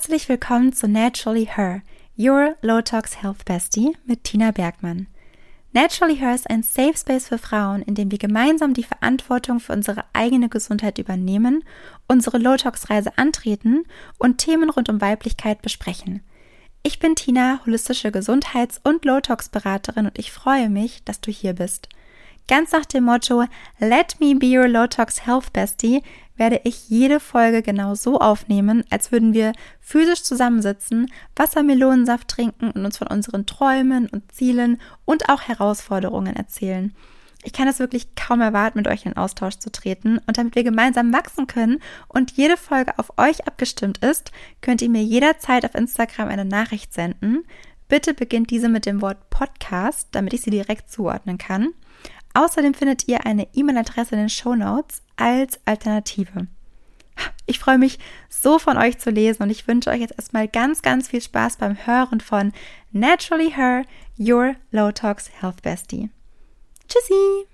Herzlich willkommen zu Naturally Her, Your Low Tox Health Bestie mit Tina Bergmann. Naturally Her ist ein Safe Space für Frauen, in dem wir gemeinsam die Verantwortung für unsere eigene Gesundheit übernehmen, unsere Low Tox Reise antreten und Themen rund um Weiblichkeit besprechen. Ich bin Tina, holistische Gesundheits- und Low Tox Beraterin und ich freue mich, dass du hier bist. Ganz nach dem Motto Let me be your Low Tox Health Bestie werde ich jede Folge genau so aufnehmen, als würden wir physisch zusammensitzen, Wassermelonensaft trinken und uns von unseren Träumen und Zielen und auch Herausforderungen erzählen. Ich kann es wirklich kaum erwarten, mit euch in Austausch zu treten und damit wir gemeinsam wachsen können und jede Folge auf euch abgestimmt ist, könnt ihr mir jederzeit auf Instagram eine Nachricht senden. Bitte beginnt diese mit dem Wort Podcast, damit ich sie direkt zuordnen kann. Außerdem findet ihr eine E-Mail-Adresse in den Show Notes als Alternative. Ich freue mich so von euch zu lesen und ich wünsche euch jetzt erstmal ganz, ganz viel Spaß beim Hören von Naturally Her, Your Low Tox Health Bestie. Tschüssi!